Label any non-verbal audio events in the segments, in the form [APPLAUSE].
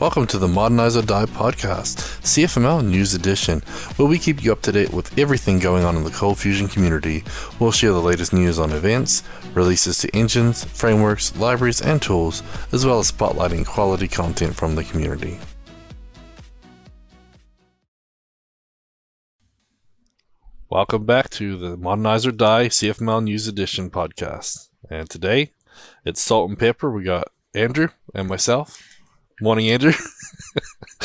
Welcome to the Modernize or Die podcast, CFML News Edition, where we keep you up to date with everything going on in the Cold Fusion community. We'll share the latest news on events, releases to engines, frameworks, libraries, and tools, as well as spotlighting quality content from the community. Welcome back to the Modernize or Die CFML News Edition podcast. And today, it's Salt and Pepper. We got Andrew and myself. Morning, Andrew. [LAUGHS]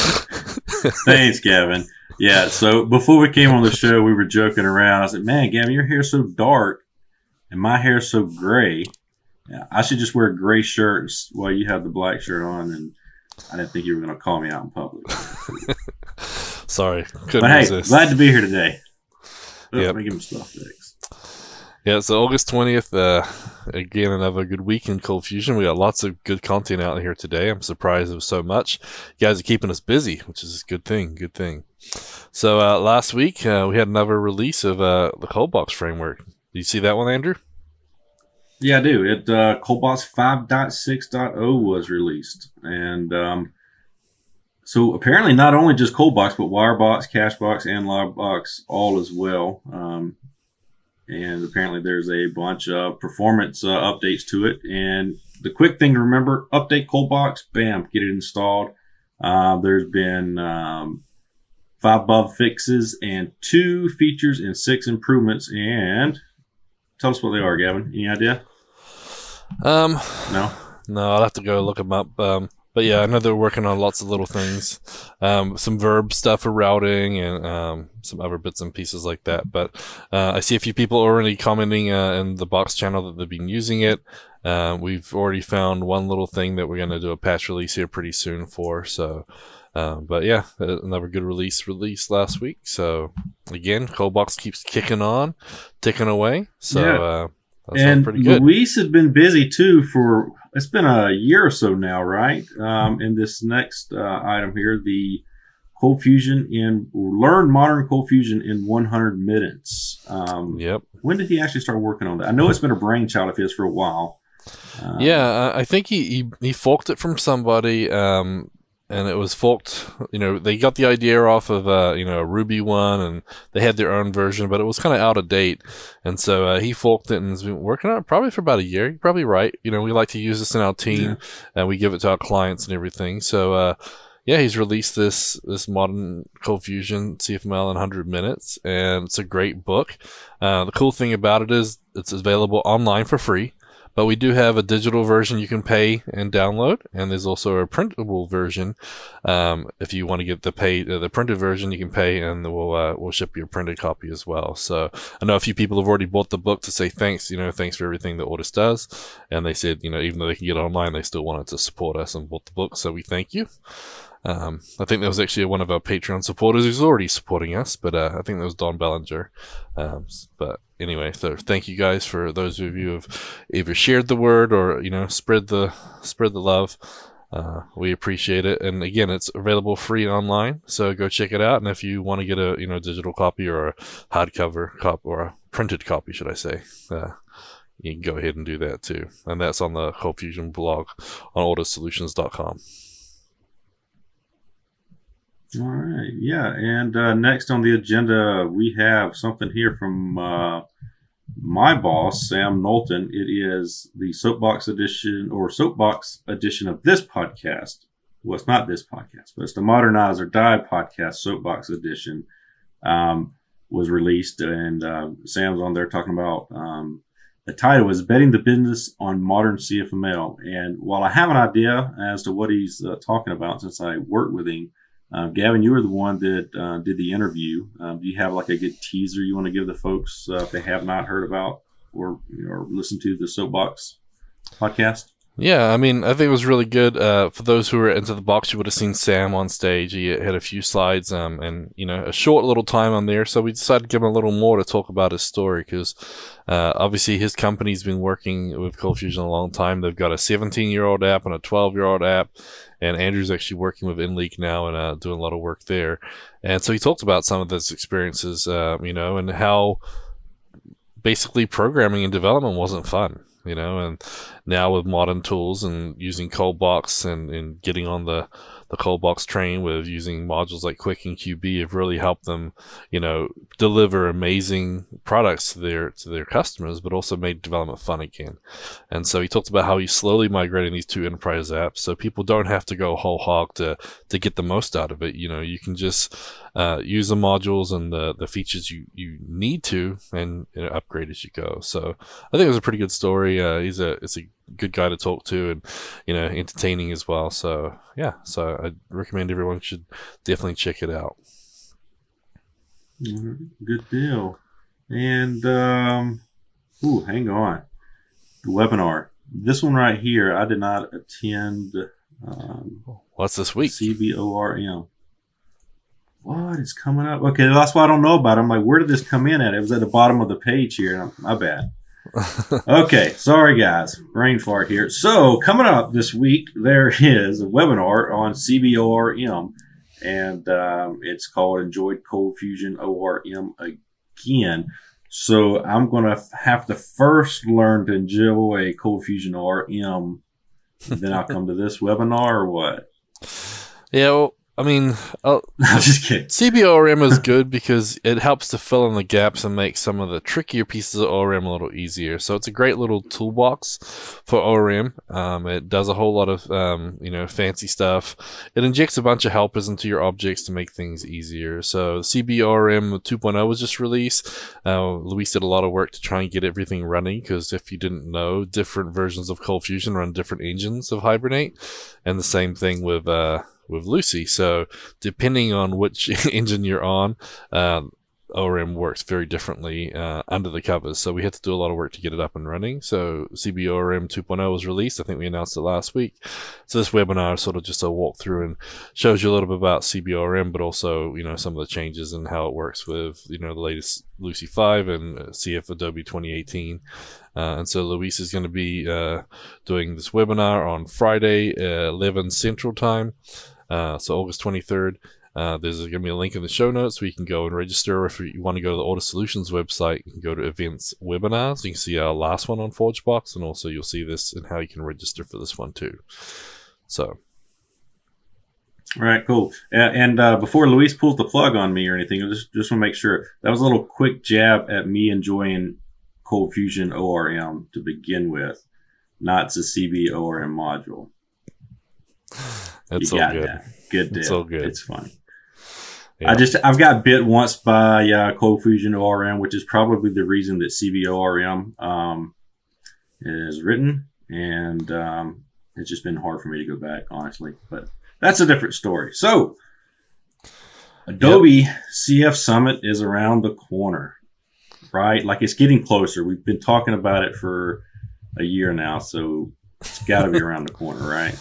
Thanks, Gavin. Yeah, so before we came on the show, we were joking around. I said, Man, Gavin, your hair's so dark and my hair's so gray. I should just wear a gray shirts while you have the black shirt on. And I didn't think you were going to call me out in public. [LAUGHS] Sorry. Couldn't but hey, resist. glad to be here today. Yep. Making stuff fixed. Yeah, so August 20th, uh, again, another good week in Cold Fusion. We got lots of good content out here today. I'm surprised it was so much. You guys are keeping us busy, which is a good thing, good thing. So, uh, last week, uh, we had another release of uh, the Coldbox framework. Did you see that one, Andrew? Yeah, I do. It uh, Coldbox 5.6.0 was released, and um, so apparently not only just Coldbox, but Wirebox, Cachebox, and Logbox all as well. Um, and apparently there's a bunch of performance uh, updates to it. And the quick thing to remember: update Coldbox, bam, get it installed. Uh, there's been um, five bug fixes and two features and six improvements. And tell us what they are, Gavin. Any idea? Um, No. no, I'll have to go look them up. Um, but yeah, I know they're working on lots of little things, um, some verb stuff for routing and um, some other bits and pieces like that. But uh, I see a few people already commenting uh, in the box channel that they've been using it. Uh, we've already found one little thing that we're going to do a patch release here pretty soon for. So, uh, but yeah, uh, another good release release last week. So again, Coldbox keeps kicking on, ticking away. So Yeah. Uh, that and. Luis has been busy too for it's been a year or so now, right? Um, in this next uh, item here, the Cold Fusion in learn modern Cold Fusion in 100 minutes. Um, Yep. When did he actually start working on that? I know it's been a brainchild of his for a while. Um, Yeah, uh, I think he, he he forked it from somebody, um, and it was forked. You know, they got the idea off of uh, you know a Ruby one, and they had their own version, but it was kind of out of date, and so uh, he forked it and has been working on it probably for about a year. You're probably right. You know, we like to use this in our team, and we give it to our clients and everything. So. Uh, yeah, he's released this this modern Cold Fusion CFML in 100 minutes, and it's a great book. Uh, the cool thing about it is it's available online for free. But we do have a digital version you can pay and download, and there's also a printable version. Um, if you want to get the pay uh, the printed version, you can pay, and we'll uh, we'll ship you a printed copy as well. So I know a few people have already bought the book to say thanks, you know, thanks for everything that Ortus does, and they said, you know, even though they can get it online, they still wanted to support us and bought the book. So we thank you. Um, I think there was actually one of our Patreon supporters who's already supporting us, but uh, I think that was Don Bellinger. Um, but anyway, so thank you guys for those of you who have either shared the word or you know spread the spread the love. Uh, we appreciate it, and again, it's available free online, so go check it out. And if you want to get a you know digital copy or a hardcover copy or a printed copy, should I say? Uh, you can go ahead and do that too, and that's on the Cold Fusion blog on OrtusSolutions.com. All right. Yeah. And uh, next on the agenda, we have something here from uh, my boss, Sam Knowlton. It is the Soapbox edition or Soapbox edition of this podcast. Well, it's not this podcast, but it's the Modernize or Die podcast, Soapbox edition, um, was released. And uh, Sam's on there talking about um, the title is Betting the Business on Modern CFML. And while I have an idea as to what he's uh, talking about since I work with him, uh, Gavin, you were the one that uh, did the interview. Um, do you have like a good teaser you want to give the folks uh, if they have not heard about or or listened to the Soapbox podcast? Yeah, I mean, I think it was really good. Uh, for those who were into the box, you would have seen Sam on stage. He had a few slides, um, and you know, a short little time on there. So we decided to give him a little more to talk about his story because, uh, obviously, his company's been working with Cold Fusion a long time. They've got a 17-year-old app and a 12-year-old app, and Andrew's actually working with inLeague now and uh, doing a lot of work there. And so he talked about some of those experiences, uh, you know, and how basically programming and development wasn't fun you know and now with modern tools and using coldbox and, and getting on the the Coldbox train with using modules like Quick and QB have really helped them, you know, deliver amazing products to their to their customers, but also made development fun again. And so he talked about how he's slowly migrating these two enterprise apps, so people don't have to go whole hog to to get the most out of it. You know, you can just uh, use the modules and the, the features you, you need to and you know, upgrade as you go. So I think it was a pretty good story. Uh, he's a it's a good guy to talk to and you know entertaining as well. So yeah, so I recommend everyone should definitely check it out. Good deal. And um, ooh, hang on, the webinar. This one right here, I did not attend. Um, What's this week? CBORM. What is coming up? Okay, that's why I don't know about it. I'm like, where did this come in at? It was at the bottom of the page here. My bad. [LAUGHS] okay, sorry guys, brain fart here. So coming up this week, there is a webinar on CBORM, and um, it's called "Enjoyed Cold Fusion ORM Again." So I'm gonna have to first learn to enjoy Cold Fusion ORM, then I'll come to this webinar, or what? [LAUGHS] Yeah, well, I mean, uh, [LAUGHS] I'm just kidding. CBORM is [LAUGHS] good because it helps to fill in the gaps and make some of the trickier pieces of ORM a little easier. So it's a great little toolbox for ORM. Um, it does a whole lot of um, you know fancy stuff. It injects a bunch of helpers into your objects to make things easier. So CBORM 2.0 was just released. Uh, Luis did a lot of work to try and get everything running because if you didn't know, different versions of Cold Fusion run different engines of Hibernate, and the same thing with uh, with Lucee. So depending on which [LAUGHS] engine you're on, um, ORM works very differently uh, under the covers. So we had to do a lot of work to get it up and running. So CBORM 2.0 was released. I think we announced it last week. So this webinar is sort of just a walkthrough and shows you a little bit about CBORM, but also you know some of the changes and how it works with you know the latest Lucee 5 and uh, CF Adobe 2018. Uh, and so Luis is going to be uh, doing this webinar on Friday, uh, 11 Central Time. Uh, so August 23rd. Uh, there's going to be a link in the show notes where you can go and register. If you want to go to the Ortus Solutions website, you can go to events webinars. You can see our last one on ForgeBox, and also you'll see this and how you can register for this one too. So. All right, cool. and uh, before Luis pulls the plug on me or anything, I just just want to make sure that was a little quick jab at me enjoying Cold Fusion ORM to begin with, not the CB ORM module. [SIGHS] [LAUGHS] It's all good. That. Good deal. It's all good. It's fun. Yeah. I just I've got bit once by uh, Cold Fusion ORM, which is probably the reason that CBORM um, is written, and um, it's just been hard for me to go back, honestly. But that's a different story. So, Adobe yep. CF Summit is around the corner, right? Like it's getting closer. We've been talking about it for a year now, so it's got to be around the corner, right?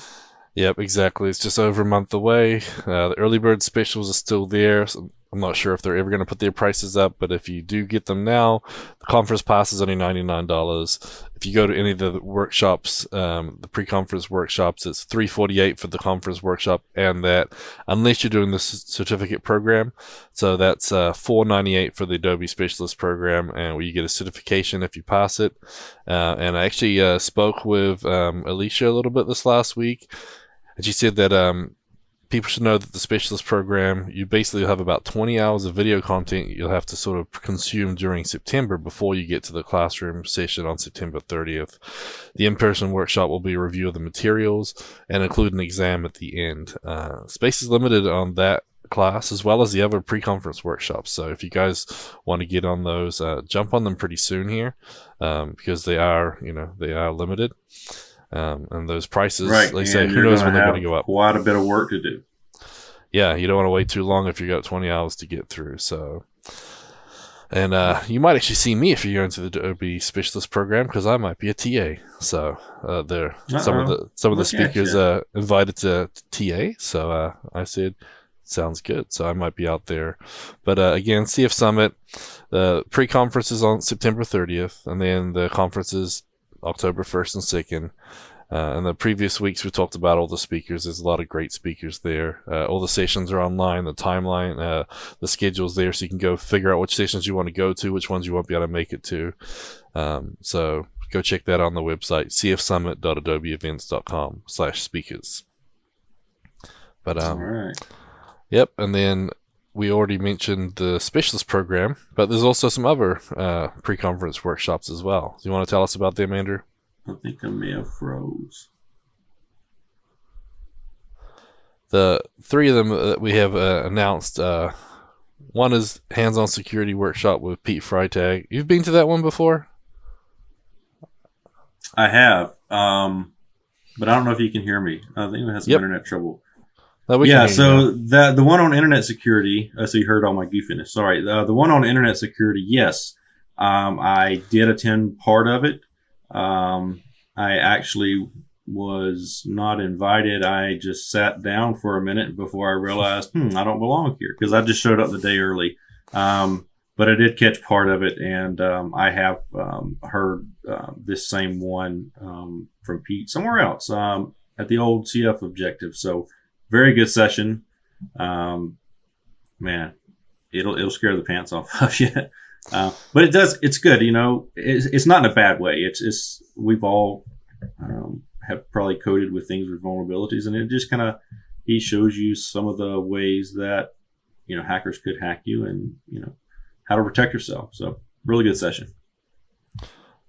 Yep, exactly. It's just over a month away. Uh, the early bird specials are still there. So I'm not sure if they're ever going to put their prices up, but if you do get them now, the conference pass is only $99. If you go to any of the workshops, um, the pre-conference workshops, it's 348 for the conference workshop and that, unless you're doing the certificate program. So that's uh, 498 for the Adobe Specialist program, and where you get a certification if you pass it. Uh, and I actually uh, spoke with um, Alicia a little bit this last week, and she said that um, people should know that the specialist program, you basically have about 20 hours of video content you'll have to sort of consume during September before you get to the classroom session on September 30th. The in-person workshop will be a review of the materials and include an exam at the end. Uh, space is limited on that class as well as the other pre-conference workshops. So if you guys want to get on those, uh, jump on them pretty soon here um, because they are, you know, they are limited. Um, and those prices, right. like say, who knows when they're going to go up? Quite a bit of work to do. Yeah, you don't want to wait too long if you got 20 hours to get through. So, and uh, you might actually see me if you're into the Adobe Specialist program because I might be a TA. So uh, there, some of the some of the speakers uh, invited to, to TA. So uh, I said, sounds good. So I might be out there. But uh, again, CF Summit, the pre-conference is on September 30th, and then the conference is October 1st and 2nd. Uh, in the previous weeks, we talked about all the speakers. There's a lot of great speakers there. Uh, all the sessions are online. The timeline, uh, the schedule's there, so you can go figure out which stations you want to go to, which ones you won't be able to make it to. Um, so go check that on the website, cfsummit.adobeevents.com slash speakers. But um, right. Yep, and then we already mentioned the specialist program, but there's also some other uh, pre-conference workshops as well. Do you want to tell us about them, Andrew? I think I may have froze. The three of them that we have uh, announced. Uh, one is hands-on security workshop with Pete Freitag. You've been to that one before? I have, um, but I don't know if you can hear me. I think I have some Yep. internet trouble. Yeah, so the the one on internet security. Uh, so you heard all my goofiness. Sorry. The, the one on internet security. Yes, um, I did attend part of it. Um, I actually was not invited. I just sat down for a minute before I realized, hmm, I don't belong here because I just showed up the day early. Um, but I did catch part of it, and um, I have um, heard uh, this same one um, from Pete somewhere else um, at the old CF Objective. So very good session. Um, man, it'll it'll scare the pants off [LAUGHS] of you. Uh, but it does. It's good. You know, it's, it's not in a bad way. It's it's we've all um, have probably coded with things with vulnerabilities, and it just kind of he shows you some of the ways that you know hackers could hack you, and you know how to protect yourself. So really good session.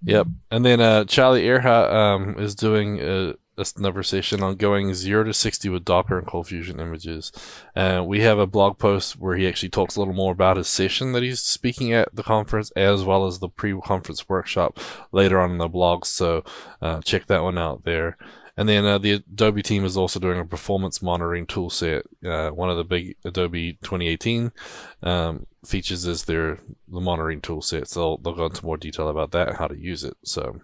Yep, and then uh, Charlie Arehart um, is doing a, another session on going zero to sixty with Docker and Cold Fusion images. Uh, we have a blog post where he actually talks a little more about his session that he's speaking at the conference, as well as the pre-conference workshop later on in the blog. So uh, check that one out there. And then uh, the Adobe team is also doing a performance monitoring tool set. Uh, one of the big Adobe 2018 um, features is their the monitoring tool set. So they'll, they'll go into more detail about that and how to use it. So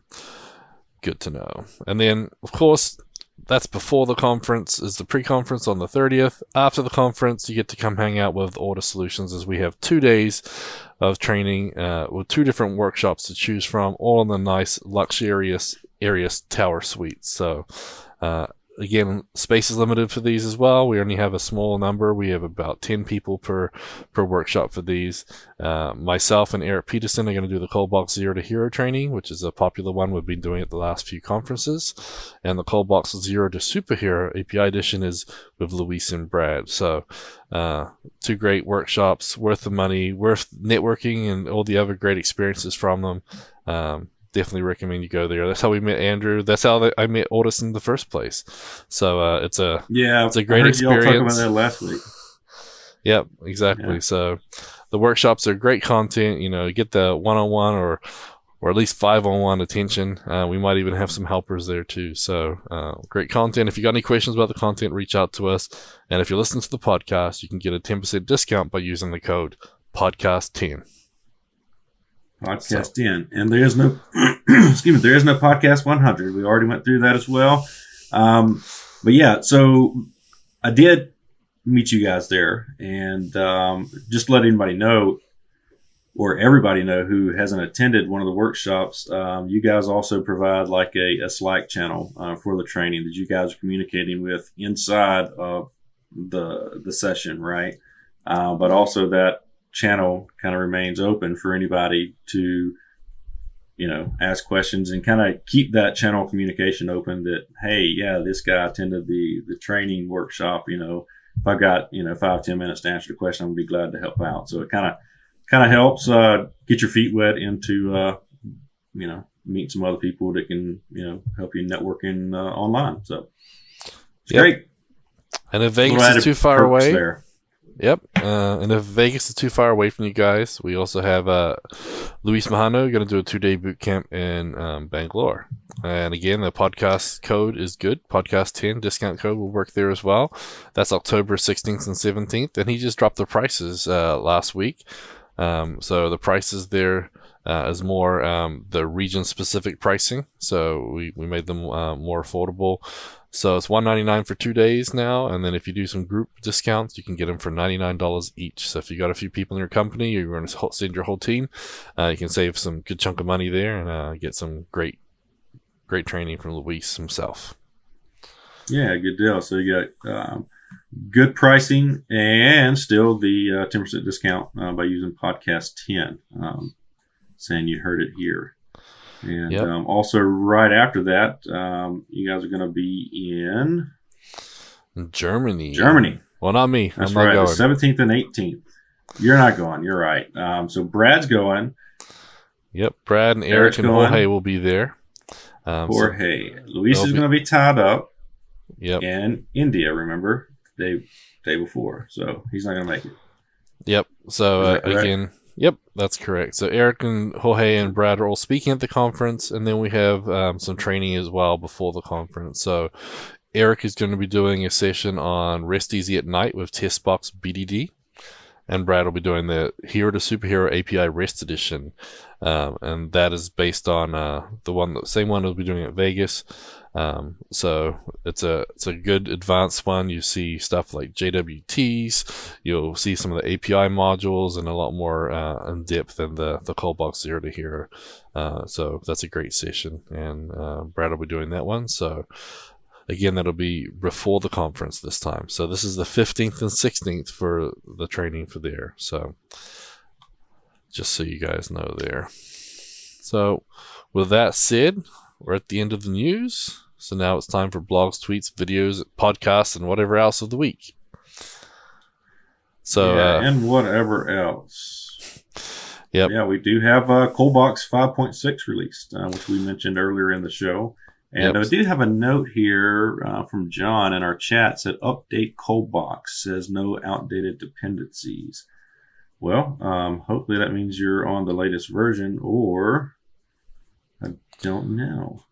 good to know. And then, of course, that's before the conference is the pre-conference on the 30th. After the conference, you get to come hang out with Ortus Solutions as we have two days of training uh, with two different workshops to choose from, all in the nice, luxurious, areas tower suite. So, uh, again, space is limited for these as well. We only have a small number. We have about 10 people per per workshop for these. Uh, myself and Eric Peterson are going to do the Cold Box Zero to Hero training, which is a popular one we've been doing at the last few conferences. And the Cold Box Zero to Superhero API edition is with Luis and Brad. So, uh, two great workshops, worth the money, worth networking, and all the other great experiences from them. Um, definitely recommend you go there. That's how we met Andrew. That's how I met Ortus in the first place. So uh, it's a Yeah, It's a great heard y'all experience. about that last week. Yep, exactly. Yeah. So the workshops are great content. You know, you get the one-on-one or or at least five-on-one attention. Uh, we might even have some helpers there too. So uh, great content. If you got any questions about the content, reach out to us. And if you listen to the podcast, you can get a ten percent discount by using the code podcast ten. Podcast in, and there is no, [CLEARS THROAT] excuse me, there is no podcast 100. We already went through that as well. Um, but yeah, so I did meet you guys there, and um, just let anybody know, or everybody know who hasn't attended one of the workshops, um, you guys also provide like a, a Slack channel uh, for the training that you guys are communicating with inside of the the session, right? Uh, but also that channel kind of remains open for anybody to you know ask questions and kind of keep that channel communication open that hey yeah this guy attended the the training workshop you know if i got you know five ten minutes to answer the question i'm gonna be glad to help out so it kind of kind of helps uh get your feet wet into uh you know meet some other people that can you know help you networking uh, online so it's Yep. great And if Vegas is too far away, there. Yep. Uh, and if Vegas is too far away from you guys, we also have uh, Luis Majano going to do a two day boot camp in um, Bangalore. And again, the podcast code is good. Podcast 10 discount code will work there as well. That's October 16th and 17th. And he just dropped the prices uh, last week. Um, so the prices there uh, is more um, the region specific pricing. So we, we made them uh, more affordable. So it's one ninety nine for two days now, and then if you do some group discounts, you can get them for ninety nine dollars each. So if you got a few people in your company, you're going to send your whole team, uh, you can save some good chunk of money there and uh, get some great, great training from Luis himself. Yeah, good deal. So you got um, good pricing and still the uh, ten percent discount uh, by using podcast ten. Um, saying you heard it here, and Yep. um, also right after that, um, you guys are going to be in. Germany. Germany. Well, not me. That's I'm not right. The seventeenth and eighteenth. You're not going. You're right. Um, so Brad's going. Yep, Brad and Eric Eric's and going. Jorge will be there. Um, so- Jorge. Luis is going to be tied up yep, in India. Remember day day before, so he's not going to make it. yep. So uh, again, yep, that's correct. So Eric and Jorge and Brad are all speaking at the conference, and then we have um, some training as well before the conference. So Eric is going to be doing a session on Rest Easy at Night with Testbox BDD. And Brad will be doing the Hero to Superhero API REST edition, um, and that is based on uh, the one, the same one we'll be doing at Vegas. Um, so it's a it's a good advanced one. You see stuff like JWTs. You'll see some of the API modules and a lot more uh, in depth than the the Coldbox Zero to Hero. Uh, so that's a great session, and uh, Brad will be doing that one. So again, that'll be before the conference this time. So this is the 15th and 16th for the training for there. So just so you guys know there. So with that said, we're at the end of the news. So now it's time for blogs, tweets, videos, podcasts, and whatever else of the week. So yeah, uh, and whatever else. Yep. Yeah, we do have uh, Coldbox 5.6 released, uh, which we mentioned earlier in the show. And Yep. I do have a note here uh, from John in our chat said update Coldbox says no outdated dependencies. Well, um, hopefully that means you're on the latest version, or don't know.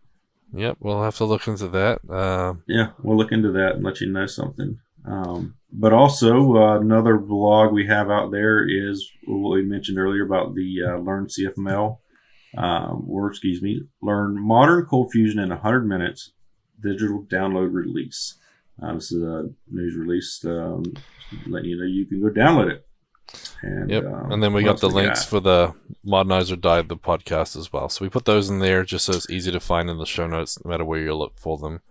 yep, we'll have to look into that. Uh, Yeah, we'll look into that and let you know something. Um, but also, uh, another blog we have out there is what we mentioned earlier about the uh, Learn CFML, um, or excuse me, Learn Modern Cold Fusion in 100 minutes digital download release. Uh, this is a news release um, letting you know you can go download it. And, Yep. um, and then we got the links for the Modernize or Die, the podcast as well. So we put those in there just so it's easy to find in the show notes, no matter where you look for them.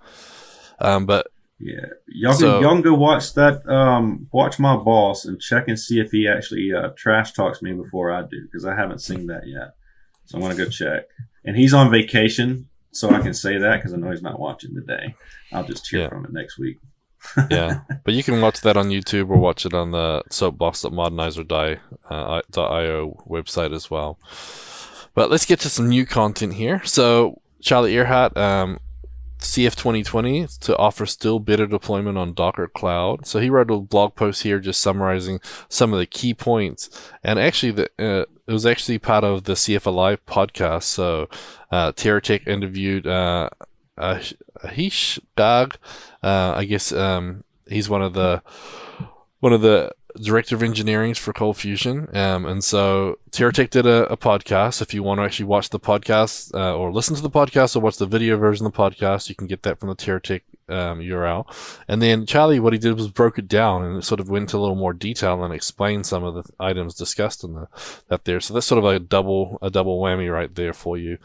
Um, but Yeah, y'all can So- y'all can go watch that. Um, watch my boss and check and see if he actually uh, trash talks me before I do because I haven't seen that yet. So I'm gonna go check. And he's on vacation, so I can say that because I know he's not watching today. I'll just hear Yeah. from it next week. Yeah, but you can watch that on YouTube or watch it on the soapbox.modernizer.io website as well. But let's get to some new content here. So Charlie Arehart, um, CF 2020 to offer still better deployment on Docker Cloud. So he wrote a blog post here just summarizing some of the key points. And actually, the, uh, it was actually part of the CF Alive podcast. So uh, TeraTech interviewed uh, uh, Ahish Dag. Uh, I guess um, he's one of the one of the director of engineering for Cold Fusion. Um, and so TeraTech did a, a podcast. If you want to actually watch the podcast uh, or listen to the podcast or watch the video version of the podcast, you can get that from the TeraTech um, URL. And then Charlie, what he did was broke it down and sort of went into a little more detail and explained some of the items discussed in the that there. So that's sort of a double a double whammy right there for you.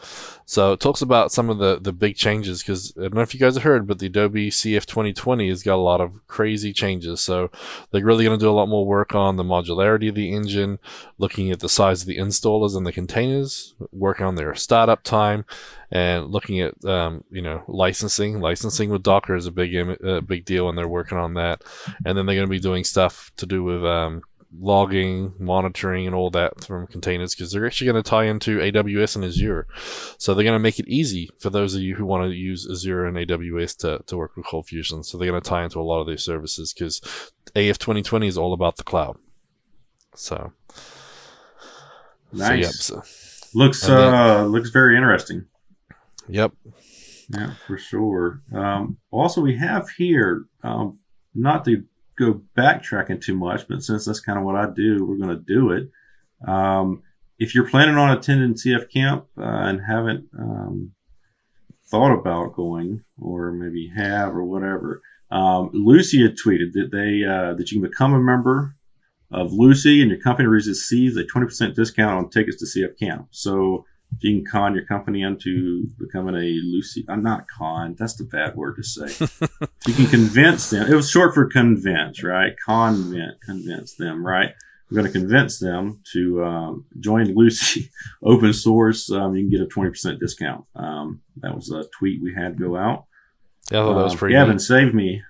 So it talks about some of the the big changes because I don't know if you guys have heard, but the Adobe CF 2020 has got a lot of crazy changes. So they're really going to do a lot more work on the modularity of the engine, looking at the size of the installers and the containers, working on their startup time, and looking at um, you know licensing. Licensing with Docker is a big a big deal, and they're working on that. And then they're going to be doing stuff to do with um, logging, monitoring, and all that from containers because they're actually going to tie into AWS and Azure. So they're going to make it easy for those of you who want to use Azure and AWS to, to work with Cold Fusion. So they're going to tie into a lot of their services because CF 2020 is all about the cloud. So, so, Nice. so- Looks then- uh looks very interesting. Yep. Yeah, for sure. Um, also, we have here, um, not to go backtracking too much, but since that's kind of what I do, we're going to do it. Um, if you're planning on attending CF camp uh, and haven't um, thought about going, or maybe have, or whatever, um, Lucee had tweeted that they uh, that you can become a member of Lucee, and your company receives a 20% discount on tickets to CF camp. So if you can con your company into becoming a Lucee. I'm not con. That's the bad word to say. [LAUGHS] you can convince them. It was short for convince, right? Convent, convince them, right? We're going to convince them to um, join Lucee [LAUGHS] open source. Um, you can get a 20% discount. Um, that was a tweet we had go out. Yeah, I thought that was Um, pretty Gavin, neat. save me.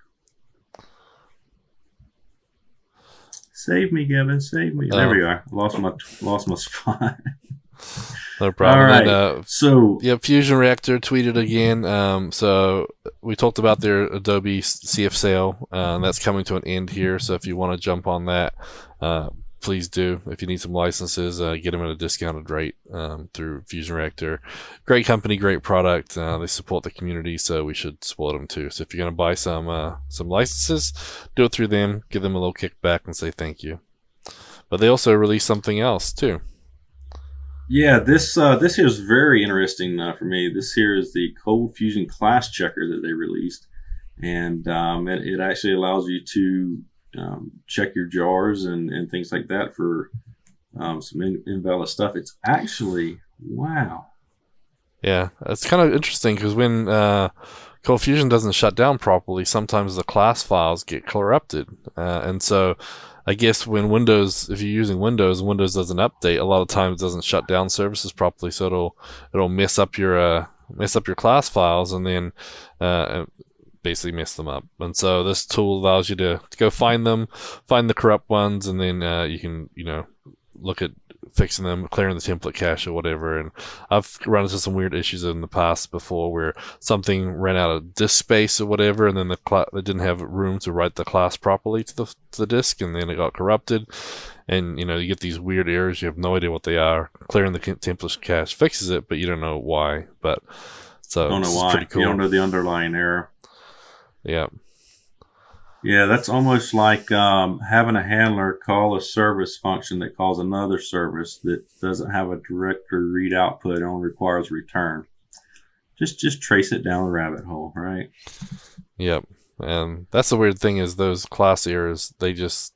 Save me, Kevin. Save me. There Oh. we are. Lost my lost my spot. [LAUGHS] No problem. All And, uh, So Yeah, Fusion Reactor tweeted again. Um, so we talked about their Adobe CF sale, uh, and that's coming to an end here. So if you want to jump on that, uh, please do. If you need some licenses, uh, get them at a discounted rate um, through Fusion Reactor. Great company, great product. Uh, they support the community, so we should support them too. So if you're going to buy some uh, some licenses, do it through them. Give them a little kickback and say thank you. But they also released something else too. Yeah, this uh, this here is very interesting uh, for me. This here is the Cold Fusion Class Checker that they released, and um, it, it actually allows you to um, check your jars and, and things like that for um, some in, invalid stuff. It's actually wow. Yeah, it's kind of interesting because when uh, Cold Fusion doesn't shut down properly, sometimes the class files get corrupted, uh, and so I guess when Windows, if you're using Windows, Windows doesn't update, a lot of times it doesn't shut down services properly, so it'll it'll mess up your uh, mess up your class files, and then uh, basically mess them up. And so this tool allows you to, to go find them, find the corrupt ones, and then uh, you can you know look at fixing them, clearing the template cache or whatever. And I've run into some weird issues in the past before where something ran out of disk space or whatever, and then the cla- they didn't have room to write the class properly to the to the disk, and then it got corrupted. And you know you get these weird errors. You have no idea what they are. Clearing the template cache fixes it, but you don't know why. But so Don't know why. Pretty cool. You don't know the underlying error. Yeah. Yeah, that's almost like um, having a handler call a service function that calls another service that doesn't have a directory read output and only requires return. Just just trace it down the rabbit hole, right? Yep. And that's the weird thing is those class errors. They just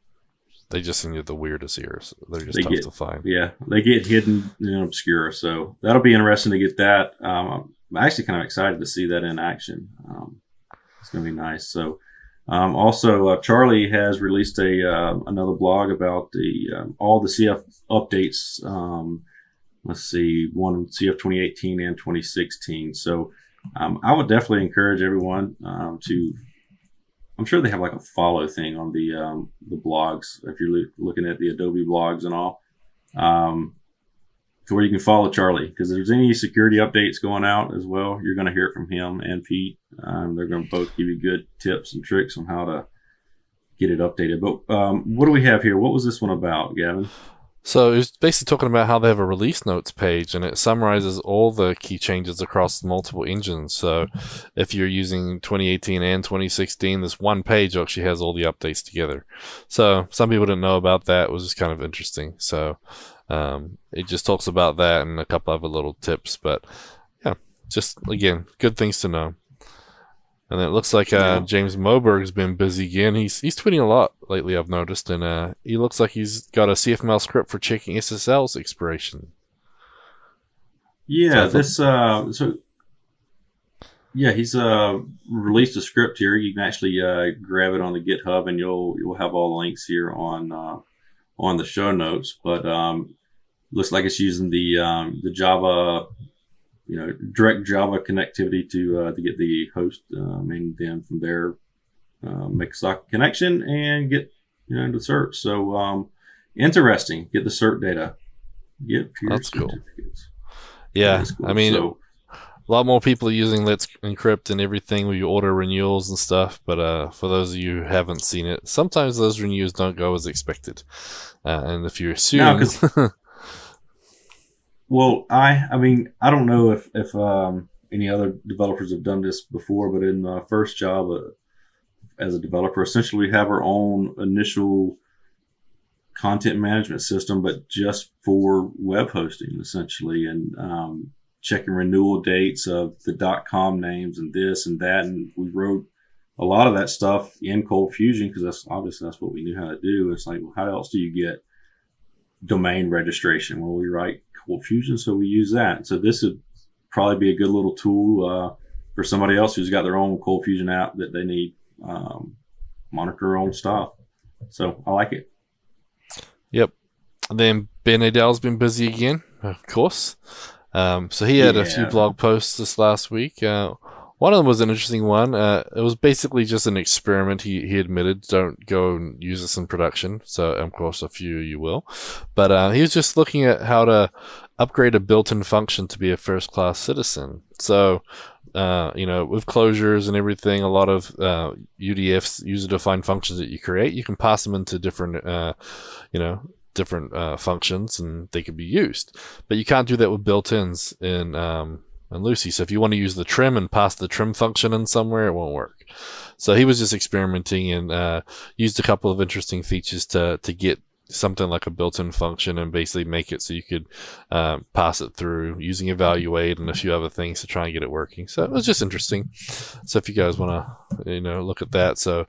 they just seem to be the weirdest errors. They're just They tough get- to find. Yeah, they get hidden and obscure, so that'll be interesting to get that. Um, I'm actually kind of excited to see that in action. Um, it's going to be nice. So, um, also uh, Charlie has released a uh, another blog about the um, all the CF updates. Um, let's see, one CF 2018 and 2016. So, um, I would definitely encourage everyone um, to. I'm sure they have like a follow thing on the um, the blogs if you're loo- looking at the Adobe blogs and all to where you can follow Charlie because if there's any security updates going out as well, you're going to hear it from him and Pete. Um, they're going to both give you good tips and tricks on how to get it updated. But um, what do we have here? What was this one about, Gavin? So it's basically talking about how they have a release notes page and it summarizes all the key changes across multiple engines. So if you're using 2018 and 2016, this one page actually has all the updates together. So some people didn't know about that. It was just kind of interesting. So um, it just talks about that and a couple other little tips. But yeah, just again, good things to know. And it looks like uh, Yeah. James Moberg's been busy again. He's he's tweeting a lot lately. I've noticed, and uh, he looks like he's got a CFML script for checking SSL's expiration. Yeah, So this uh, so yeah, he's uh released a script here. You can actually uh, grab it on the GitHub, and you'll you'll have all the links here on uh, on the show notes. But um, looks like it's using the um, the Java, you know, direct Java connectivity to uh, to get the host, um, and then from there uh, make a socket connection and get you know into cert. So um, interesting. Get the cert data. Get pure That's cool. Yeah, cool. I mean, So- a lot more people are using Let's Encrypt and everything where you order renewals and stuff. But uh, for those of you who haven't seen it, sometimes those renewals don't go as expected. Uh, and if you assume, No, [LAUGHS] Well, I I mean I don't know if if um, any other developers have done this before, but in my first job uh, as a developer, essentially we have our own initial content management system, but just for web hosting, essentially, and um, checking renewal dates of the dot .com names and this and that, and we wrote a lot of that stuff in Cold Fusion because that's obviously that's what we knew how to do. It's like, well, how else do you get domain registration? Well, we write Cold Fusion, so we use that. So this would probably be a good little tool uh, for somebody else who's got their own Cold Fusion app that they need um, monitor own stuff. So I like it. Yep. Then Ben Nadel's been busy again, of course. Um, so he had a few blog posts this last week. Uh, one of them was an interesting one. Uh, it was basically just an experiment. He he admitted, don't go and use this in production. So of course, a few you will, but uh, he was just looking at how to upgrade a built-in function to be a first-class citizen. So. Uh, you know, with closures and everything, a lot of uh, UDFs, user-defined functions that you create, you can pass them into different, uh, you know, different uh, functions, and they can be used. But you can't do that with built-ins in um, and Lucee. So if you want to use the trim and pass the trim function in somewhere, it won't work. So he was just experimenting and uh, used a couple of interesting features to to get something like a built-in function and basically make it so you could uh, pass it through using evaluate and a few other things to try and get it working. So it was just interesting. So if you guys want to, you know, look at that. So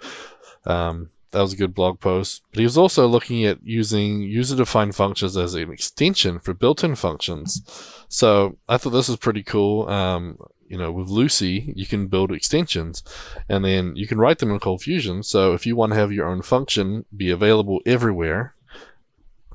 um, that was a good blog post. But he was also looking at using user-defined functions as an extension for built-in functions. So I thought this was pretty cool. Um, you know, with Lucy, you can build extensions, and then you can write them in Cold Fusion. So if you want to have your own function be available everywhere,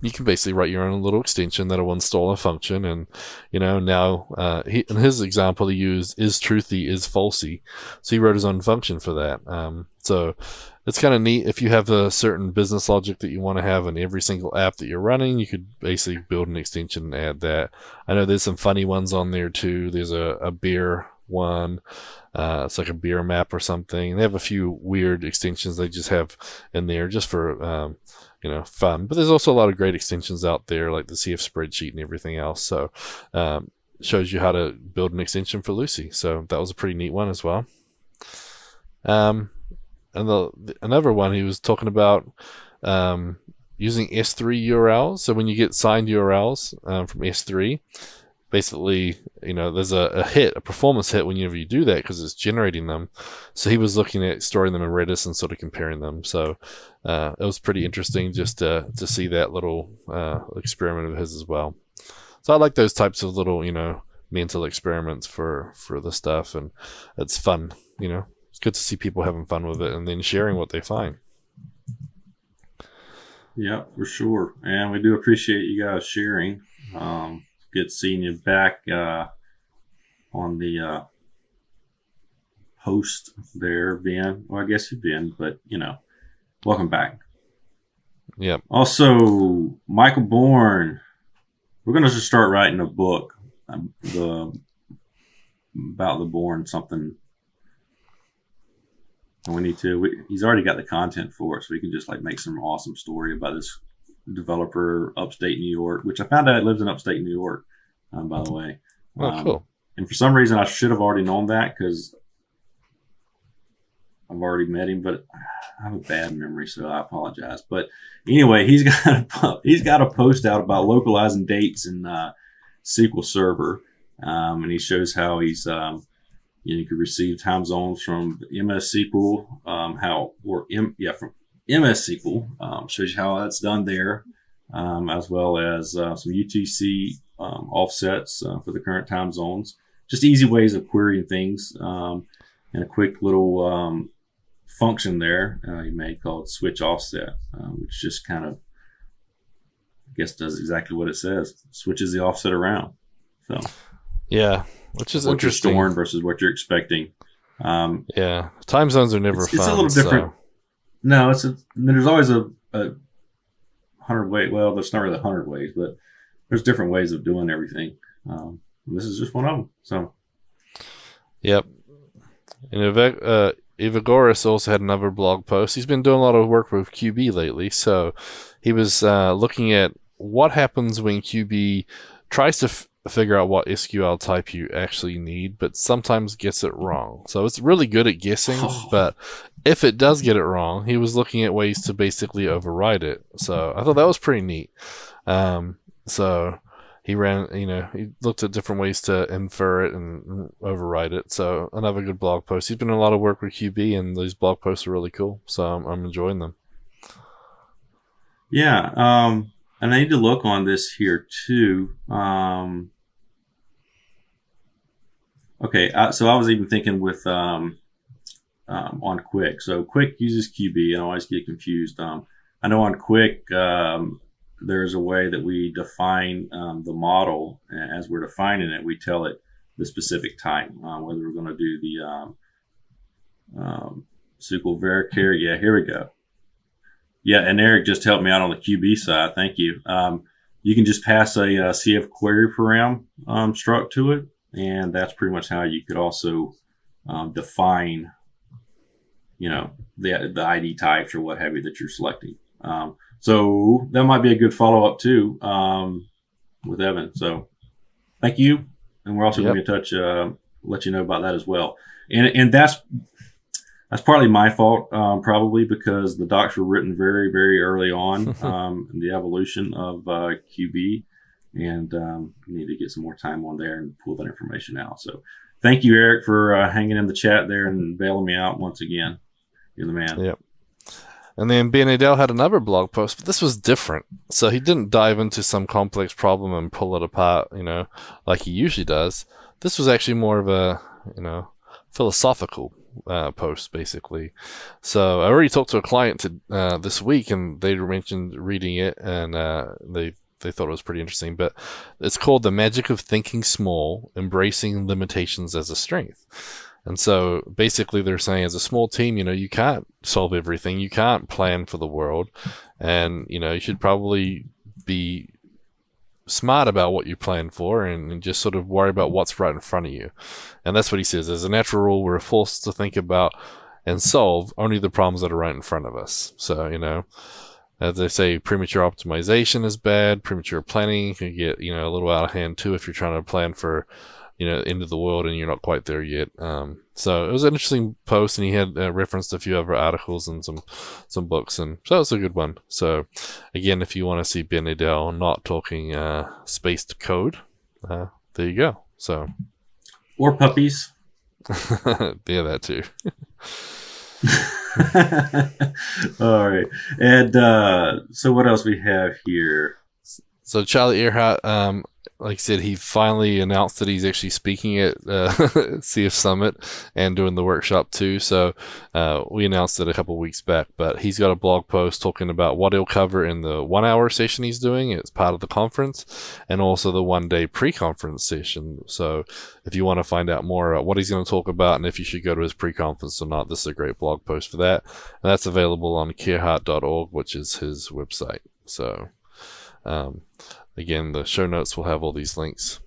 you can basically write your own little extension that'll install a function. And, you know, now, uh, he, in his example, he used is truthy, is falsy. So he wrote his own function for that. Um, so it's kind of neat if you have a certain business logic that you want to have in every single app that you're running, you could basically build an extension and add that. I know there's some funny ones on there too. There's a, a beer one. Uh, it's like a beer map or something. They have a few weird extensions they just have in there just for, um, you know, fun. But there's also a lot of great extensions out there, like the CF spreadsheet and everything else. So, um, shows you how to build an extension for Lucee So that was a pretty neat one as well. Um, and the, the, another one he was talking about um, using S3 URLs. So when you get signed URLs um, from S3, basically, you know, there's a, a hit, a performance hit whenever you do that because it's generating them. So he was looking at storing them in Redis and sort of comparing them. So uh, it was pretty interesting just to, to see that little uh, experiment of his as well. So I like those types of little, you know, mental experiments for for the stuff, and it's fun, you know. Good to see people having fun with it and then sharing what they find. Yeah, for sure. And we do appreciate you guys sharing. Um, good seeing you back uh, on the uh, post there, Ben. Well, I guess you've been, but you know, welcome back. Yep. Also, Michael Bourne. We're going to just start writing a book um, the about the Bourne something. And we need to. We, he's already got the content for it, so we can just like make some awesome story about this developer upstate New York, which I found out he lives in upstate New York. Um, by the way. Oh, Um, cool. And for some reason, I should have already known that because I've already met him, but I have a bad memory, so I apologize. But anyway, he's [LAUGHS] got a, he's got a post out about localizing dates in uh, SQL Server, um, and he shows how he's um, you, can receive time zones from MS SQL, um, how or M, yeah from MS SQL um, shows you how that's done there, um, as well as uh, some UTC um, offsets uh, for the current time zones. Just easy ways of querying things, um, and a quick little um, function there uh, you made called switch offset, which just kind of, I guess, does exactly what it says. Switches the offset around. So Yeah, which is what you're interesting. storing versus what you're expecting. Um, Yeah, time zones are never It's- fun. it's a little so- different. no, it's a. There's always a, a hundred way. Well, there's not really a hundred ways, but there's different ways of doing everything. Um, this is just one of them. So Yep. And uh, Evagoras also had another blog post. He's been doing a lot of work with QB lately, so he was uh, looking at what happens when QB tries to f- figure out what SQL type you actually need, but sometimes gets it wrong. So it's really good at guessing, [LAUGHS] but if it does get it wrong, he was looking at ways to basically override it. So I thought that was pretty neat. Um, so he ran, you know, he looked at different ways to infer it and override it. So another good blog post. He's been doing a lot of work with QB, and these blog posts are really cool. So I'm, I'm enjoying them. yeah, um, and I need to look on this here too. Um, okay, uh, so I was even thinking with um, um, on Quick. So Quick uses QB, and I always get confused. Um, I know on Quick um, there's a way that we define um, the model, as we're defining it, we tell it the specific type, uh, whether we're going to do the SQL varchar. Yeah, here we go. Yeah, and Eric just helped me out on the QB side. Thank you. Um, you can just pass a, a uh, CF query param um, struct to it, and that's pretty much how you could also um, define, you know, the the ID types or what have you that you're selecting. Um, so that might be a good follow up too um, with Evan. So thank you, and we're also yep. going to touch. Uh, let you know about that as well. And and that's that's partly my fault, um, probably because the docs were written very, very early on [LAUGHS] um, in the evolution of uh, QB, and um, need to get some more time on there and pull that information out. So, thank you, Eric, for uh, hanging in the chat there and bailing me out once again. You're the man. Yep. And then Ben Nadel had another blog post, but this was different. So he didn't dive into some complex problem and pull it apart, you know, like he usually does. This was actually more of a, you know, philosophical uh, post basically. So I already talked to a client to, uh, this week, and they mentioned reading it, and uh, they they thought it was pretty interesting. But it's called "The Magic of Thinking Small: Embracing Limitations as a Strength." And so basically, they're saying as a small team, you know, you can't solve everything, you can't plan for the world, and you know, you should probably be smart about what you plan for and, and, just sort of worry about mm-hmm. what's right in front of you. And that's what he says. As a natural rule, we're forced to think about and solve only the problems that are right in front of us. So, you know, as they say, premature optimization is bad. Premature planning can get, you know, a little out of hand too if you're trying to plan for you know, into the world and you're not quite there yet. Um, so it was an interesting post, and he had uh, referenced a few other articles and some some books, and so it's a good one. So again, if you want to see Ben Nadel not talking uh, spaced code, uh, there you go. So or puppies. [LAUGHS] yeah, that too. [LAUGHS] All right, and uh, so what else we have here? So Charlie Arehart um, like I said, he finally announced that he's actually speaking at uh, [LAUGHS] CF Summit and doing the workshop too. So uh, we announced it a couple weeks back, but he's got a blog post talking about what he'll cover in the one hour session he's doing. It's part of the conference and also the one day pre conference session. So if you want to find out more about what he's going to talk about and if you should go to his pre conference or not, this is a great blog post for that. And that's available on carehart.org, which is his website. So, um, Again, the show notes will have all these links.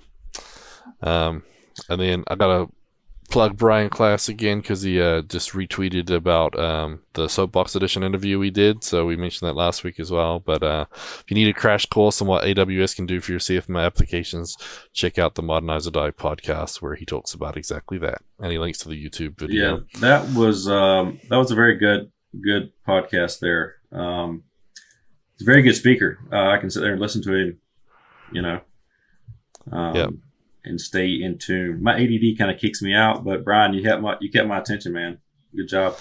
Um, and then I got to plug Brian Klaas again because he uh, just retweeted about um, the Soapbox Edition interview we did. So we mentioned that last week as well. But uh, if you need a crash course on what AWS can do for your CFML applications, check out the Modernize or Die podcast where he talks about exactly that. He links to the YouTube video. Yeah, that was um, that was a very good good podcast there. Um, he's a very good speaker. Uh, I can sit there and listen to him you know, um, yep. and stay in tune. My ADD kind of kicks me out, but Brian, you kept my you kept my attention, man. Good job.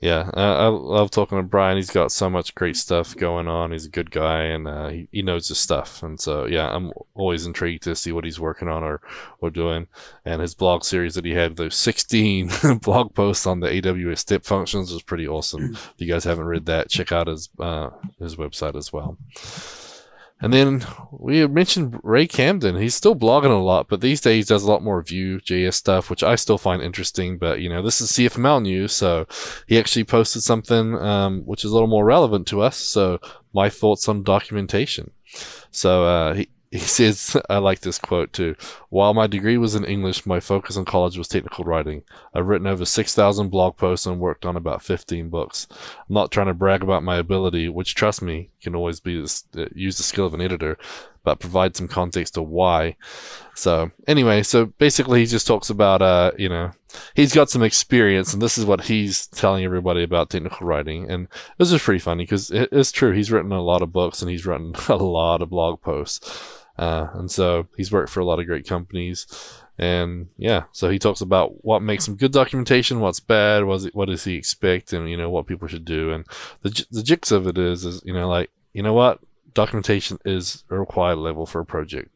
Yeah, uh, I love talking to Brian. He's got so much great stuff going on. He's a good guy, and uh, he, he knows his stuff. And so, yeah, I'm always intrigued to see what he's working on or, or doing. And his blog series that he had, those 16 [LAUGHS] blog posts on the AWS step functions, was pretty awesome. if you guys haven't read that, check out his uh, his website as well. And then we mentioned Ray Camden. He's still blogging a lot, but these days does a lot more Vue.js stuff, which I still find interesting. But you know, this is CFML news, so he actually posted something um, which is a little more relevant to us. So my thoughts on documentation. So uh, he [LAUGHS] he says, I like this quote too. While my degree was in English, my focus in college was technical writing. I've written over 6,000 blog posts and worked on about 15 books. I'm not trying to brag about my ability, which trust me, can always be this, uh, use the skill of an editor, but provide some context to why. So anyway, so basically he just talks about, uh, you know, he's got some experience and this is what he's telling everybody about technical writing. And this is pretty funny because it's true. He's written a lot of books and he's written [LAUGHS] a lot of blog posts. Uh, and so he's worked for a lot of great companies. And yeah, so he talks about what makes some good documentation, what's bad, what, what does he expect, and you know what people should do. And the the jigs of it is, is you know like you know what documentation is a required level for a project.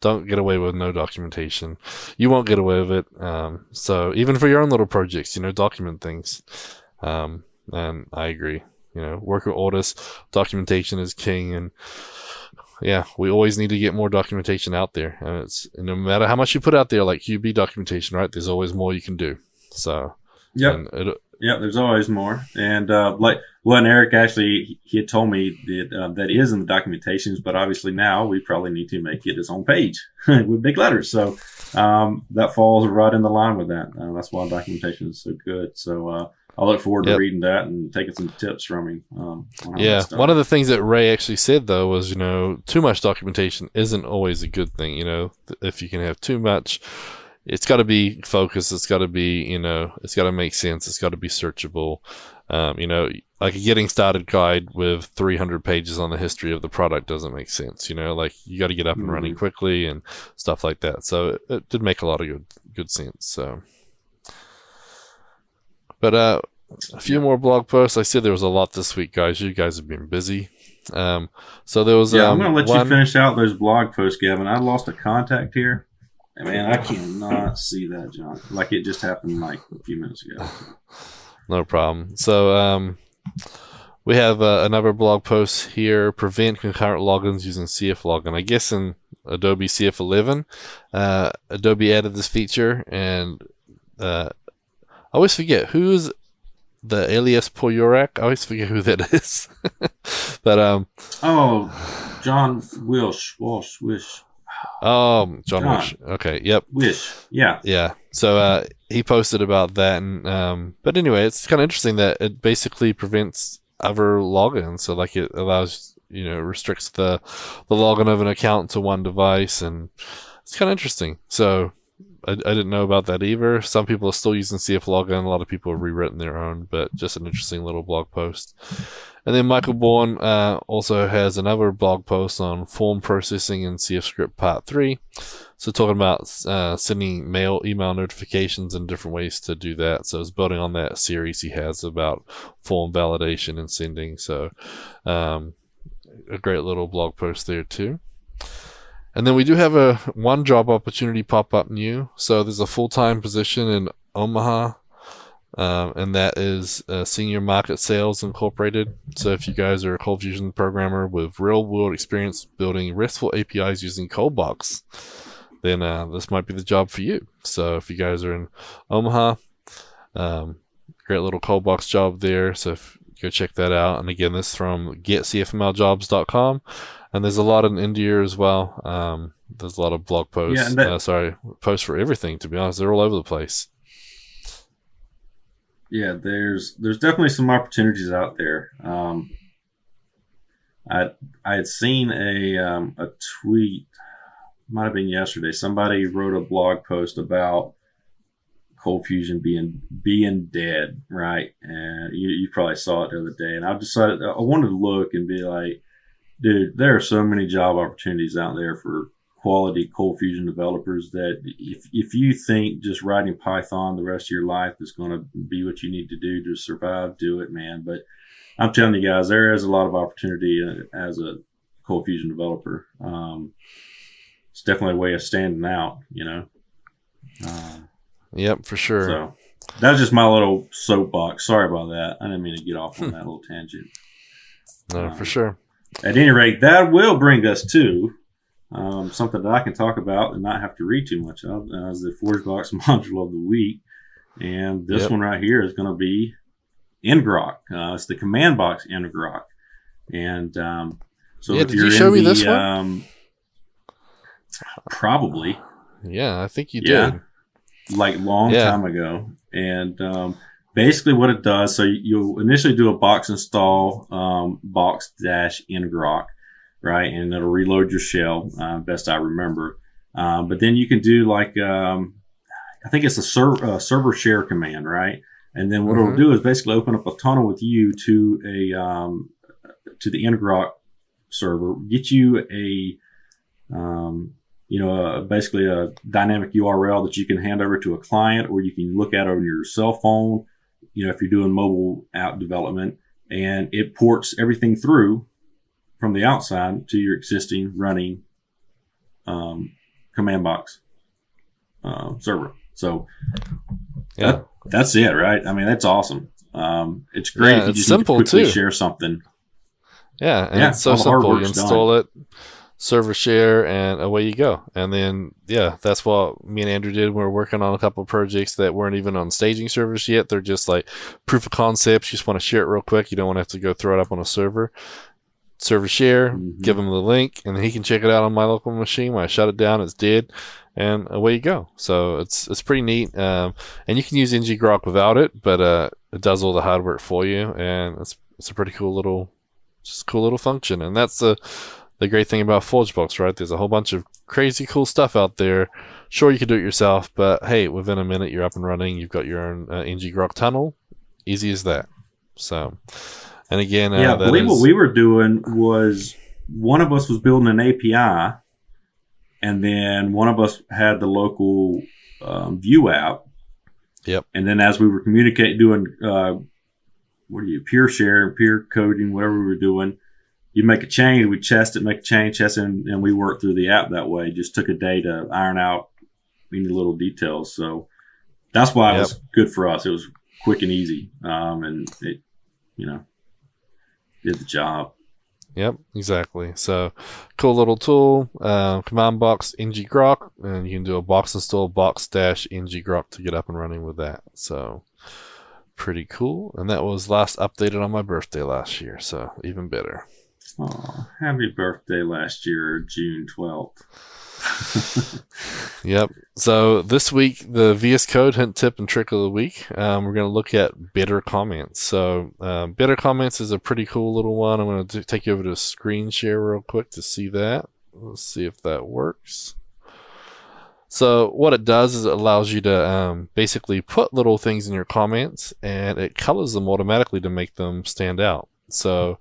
Don't get away with no documentation. You won't get away with it. Um, so even for your own little projects, you know, document things. Um, and I agree. You know, work with orders, documentation is king, and yeah, we always need to get more documentation out there. And it's no matter how much you put out there, like QB documentation, right? There's always more you can do. So it, Yeah, there's always more. And uh, like, well, and Eric actually he had told me that uh, that is in the documentations, but obviously now we probably need to make it its own page [LAUGHS] with big letters. So um, that falls right in the line with that. Uh, that's why documentation is so good. So uh, I look forward Yep. to reading that and taking some tips from him. Um, yeah, one of the things that Ray actually said though was, you know, too much documentation isn't always a good thing. You know, if you can have too much, it's got to be focused. It's got to be, you know, it's got to make sense. It's got to be searchable. Um, you know, like a getting started guide with 300 pages on the history of the product doesn't make sense. You know, like you got to get up and running quickly and stuff like that. So it, it did make a lot of good good sense. So, but uh, a few more blog posts. I said there was a lot this week, guys. You guys have been busy. Um, so there was. yeah, um, I'm going to let one- you finish out those blog posts, Gavin. I lost a contact here. Man, I cannot see that, John. Like it just happened like a few minutes ago. [LAUGHS] No problem. So um, we have uh, another blog post here: prevent concurrent logins using CF login. I guess in Adobe CF11, uh, Adobe added this feature, and uh, I always forget who's the alias pooryorik. I always forget who that [LAUGHS] is. but um, Oh, John Wilsh, Walsh, Whish, um, John John. Whish. Okay, yep. Whish. Yeah. Yeah. So uh, he posted about that, and um, but anyway, it's kind of interesting that it basically prevents other logins. So like it allows you know restricts the the login of an account to one device, and it's kind of interesting. So I, I didn't know about that either. Some people are still using CF login. A lot of people have rewritten their own, but just an interesting little blog post. And then Michael Born uh, also has another blog post on form processing in CF Script Part 3. So talking about uh, sending mail, email notifications and different ways to do that. So it's building on that series he has about form validation and sending. So um, a great little blog post there too. And then we do have a one job opportunity pop up new. So there's a full time position in Omaha, um, and that is uh, Senior Market Sales Incorporated. So if you guys are a Cold Fusion programmer with real world experience building RESTful APIs using Coldbox, then uh, this might be the job for you. So if you guys are in Omaha, um, great little Coldbox job there. So if, go check that out. And again, this is from getcfmljobs.com. And there's a lot in India as well. Um, there's a lot of blog posts. Yeah, that- uh, sorry, posts for everything. To be honest, they're all over the place. Yeah, there's there's definitely some opportunities out there. Um, I I had seen a um, a tweet, might have been yesterday. Somebody wrote a blog post about cold fusion being being dead, right? And you, you probably saw it the other day. And I decided I wanted to look and be like, dude, there are so many job opportunities out there for quality cold fusion developers that if, if you think just writing Python the rest of your life is going to be what you need to do to survive, do it, man. But I'm telling you guys, there is a lot of opportunity uh, as a cold fusion developer. Um, it's definitely a way of standing out, you know. Um, Yep, for sure. so that was just my little soapbox. Sorry about that. I didn't mean to get off on that little tangent. [LAUGHS] no, um, for sure. At any rate, that will bring us to um, something that I can talk about and not have to read too much of as the ForgeBox [LAUGHS] module of the week. And this Yep. one right here is going to be ngrok. Uh, it's the command box ngrok. And um, so Yeah, if did you're you show in me the, this one? Um, probably Yeah, I think you yeah. did. like long Yeah. time ago. And um, basically, what it does, so you'll initially do a box install um, box dash ngrok, right, and it'll reload your shell. Uh, best I remember. Um, but then you can do like um, I think it's a ser- uh, server share command, right? And then what Mhm. it'll do is basically open up a tunnel with you to a um, to the ngrok server, get you a um, you know, uh, basically a dynamic URL that you can hand over to a client or you can look at on your cell phone, you know, if you're doing mobile app development and it ports everything through from the outside to your existing running um, command box um, server. So Yeah. that, that's it, right? I mean, that's awesome. Um, it's great Yeah, if you it's just simple, quickly too. share something. Yeah, and Yeah, it's so all the hard simple. You install it, server share, and away you go. And then, yeah, that's what me and Andrew did. We were working on a couple of projects that weren't even on staging servers yet. They're just like proof of concepts. You just want to share it real quick. You don't want to have to go throw it up on a server. Server share, Mhm. give him the link, and he can check it out on my local machine. When I shut it down, it's dead, and away you go. So it's it's pretty neat. Um, and you can use ngrok without it, but uh, it does all the hard work for you, and it's it's a pretty cool little, just cool little function. And that's the the great thing about ForgeBox, right? There's a whole bunch of crazy cool stuff out there. Sure, you can do it yourself, but hey, within a minute you're up and running. You've got your own uh, ngrok tunnel, easy as that. So, and again, uh, yeah, I believe is- what we were doing was one of us was building an API, and then one of us had the local um, Vue app. Yep. And then as we were communicating, doing uh, what do you peer share, peer coding, whatever we were doing, you make a change, we test it, make a change, test it, and, and we work through the app that way. Just took a day to iron out any little details. So that's why it was good for us. It was quick and easy, um, and it, you know, did the job. Yep, exactly. So, cool little tool. Uh, command box ngrok, and you can do a box install box dash ngrok to get up and running with that. So, pretty cool. And that was last updated on my birthday last year. So, even better. Oh, happy birthday last year, June 12th. [LAUGHS] Yep. So this week, the VS Code hint, tip, and trick of the week, um, we're going to look at better comments. So better comments is a pretty cool little one. I'm going to take you over to screen share real quick to see that. Let's see if that works. So what it does is it allows you to um, basically put little things in your comments, and it colors them automatically to make them stand out. So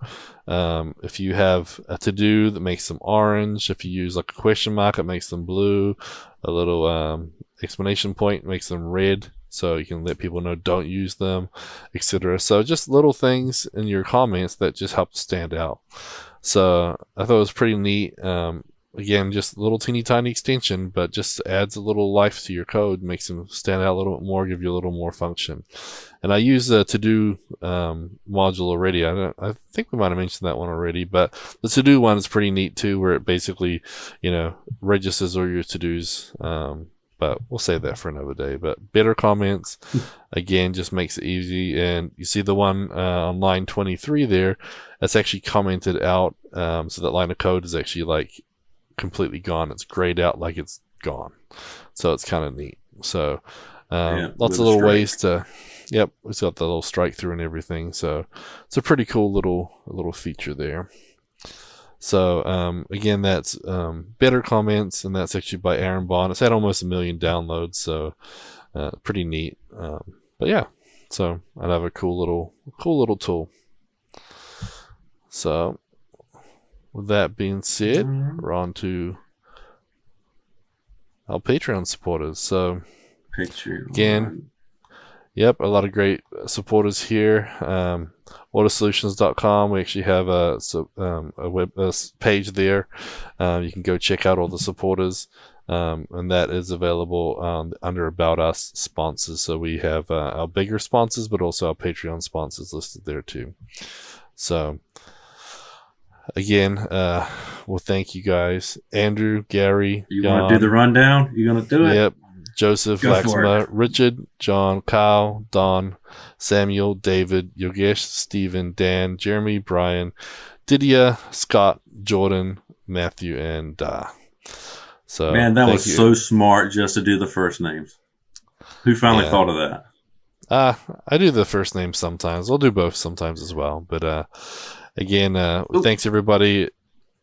um, if you have a to do that makes them orange, if you use like a question mark, it makes them blue. A little um, explanation point makes them red, so you can let people know don't use them, etc. So just little things in your comments that just help stand out. So I thought it was pretty neat. Um, again, just a little teeny tiny extension, but just adds a little life to your code, makes them stand out a little bit more, give you a little more function. And I use the to do um, module already. I, don't, I think we might have mentioned that one already, but the to do one is pretty neat too, where it basically, you know, registers all your to dos. Um, but we'll save that for another day. But better comments, [LAUGHS] again, just makes it easy. And you see the one uh, on line 23 there, that's actually commented out. Um, so that line of code is actually like completely gone. It's grayed out like it's gone. So it's kind of neat. So um, Yeah, lots of little strike. ways to. Yep, it's got the little strike through and everything. So it's a pretty cool little little feature there. So um, again, that's um, better comments, and that's actually by Aaron Bond. It's had almost a million downloads, so uh, pretty neat. Um, but yeah, so I'd have a cool little cool little tool. So with that being said, Alright. we're on to our Patreon supporters. So Picture Again. Yep, a lot of great supporters here. Um, OrtusSolutions.com. We actually have a um, a web a page there. Um, you can go check out all the supporters, um, and that is available um, under About Us sponsors. So we have uh, our bigger sponsors, but also our Patreon sponsors listed there too. So again, uh, well, thank you guys, Andrew, Gary. You want to do the rundown? You to do it? Yep. Joseph, Go Laxma, Richard, John, Kyle, Don, Samuel, David, Yogesh, Stephen, Dan, Jeremy, Brian, Didier, Scott, Jordan, Matthew, and Da. So Man, that was you. so smart just to do the first names. Who finally Yeah. thought of that? Uh, I do the first name sometimes. I'll do both sometimes as well. But uh, again, uh, thanks everybody.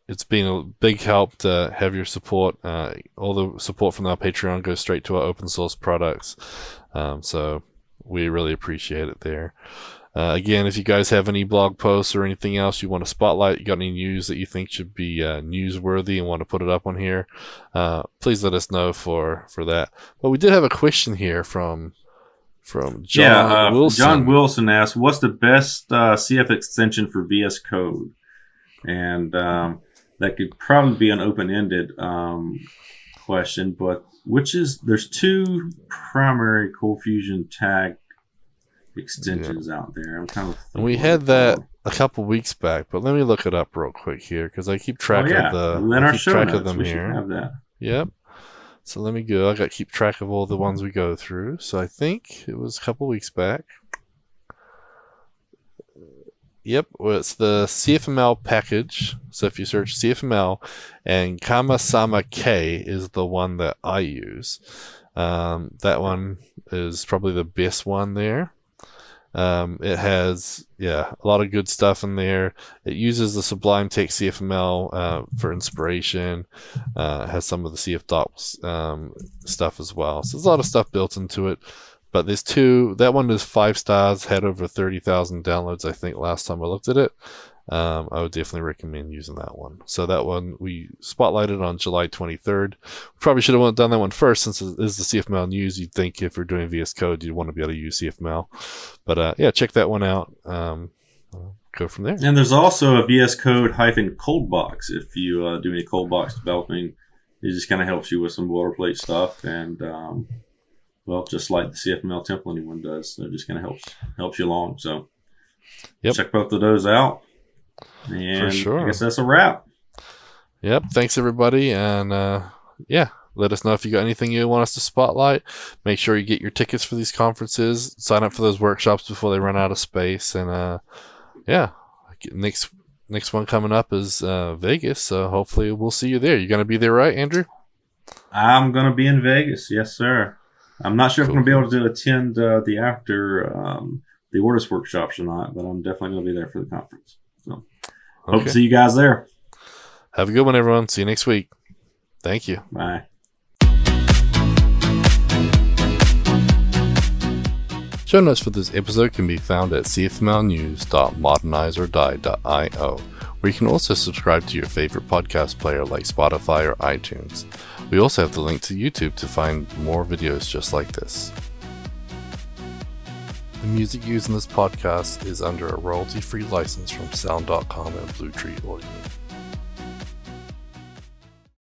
It's been a big help to have your support. Uh, all the support from our Patreon goes straight to our open source products. Um, so we really appreciate it there. Uh, again, if you guys have any blog posts or anything else you want to spotlight, you got any news that you think should be uh, newsworthy and want to put it up on here, uh, please let us know for for that. But we did have a question here from from John yeah, uh, Wilson. John Wilson asked, "What's the best uh, CF extension for VS Code?" And um, that could probably be an open-ended um, question, but which is there's two primary Cold Fusion tag extensions out there. I'm kind of. And we had that a couple weeks back, but let me look it up real quick here because I keep track oh, yeah. of the. I keep track notes, of them we should here. have that. Yep. So let me go. I got to keep track of all the ones we go through. So I think it was a couple weeks back. Yep, well, it's the CFML package. So if you search CFML and KamasamaK is the one that I use. Um, that one is probably the best one there. Um, it has, yeah, a lot of good stuff in there. It uses the Sublime Text CFML uh, for inspiration. Uh, has some of the CF Docs um, stuff as well. So there's a lot of stuff built into it. But there's two. That one is five stars, had over 30,000 downloads, I think, last time I looked at it. Um, I would definitely recommend using that one. So that one we spotlighted on July 23rd. Probably should have done that one first since it is the CFML news. You'd think if you're doing VS Code, you'd want to be able to use CFML. But uh, yeah, check that one out. Um, go from there. And there's also a VS Code hyphen cold box if you uh, do any cold box developing. It just kind of helps you with some boilerplate stuff and um, well, just like the CFML templating one does, so it just kind of helps helps you along. So Yep. check both of those out. And sure. I guess that's a wrap. Yep. Thanks everybody, and uh, yeah, let us know if you got anything you want us to spotlight. Make sure you get your tickets for these conferences. Sign up for those workshops before they run out of space, and uh, yeah, next next one coming up is uh, Vegas. So hopefully we'll see you there. You're gonna be there, right, Andrew? I'm going to be in Vegas. Yes, sir. I'm not sure if I'm going to be able to attend uh, the after um, the Ortus workshops or not, but I'm definitely going to be there for the conference. So hope to see you guys there. Have a good one, everyone. See you next week. Thank you. Bye. Show notes for this episode can be found at cfmlnews.modernizeordie.io, where you can also subscribe to your favorite podcast player like Spotify or iTunes. We also have the link to YouTube to find more videos just like this. The music used in this podcast is under a royalty free license from Sound.com and Blue Tree Audio.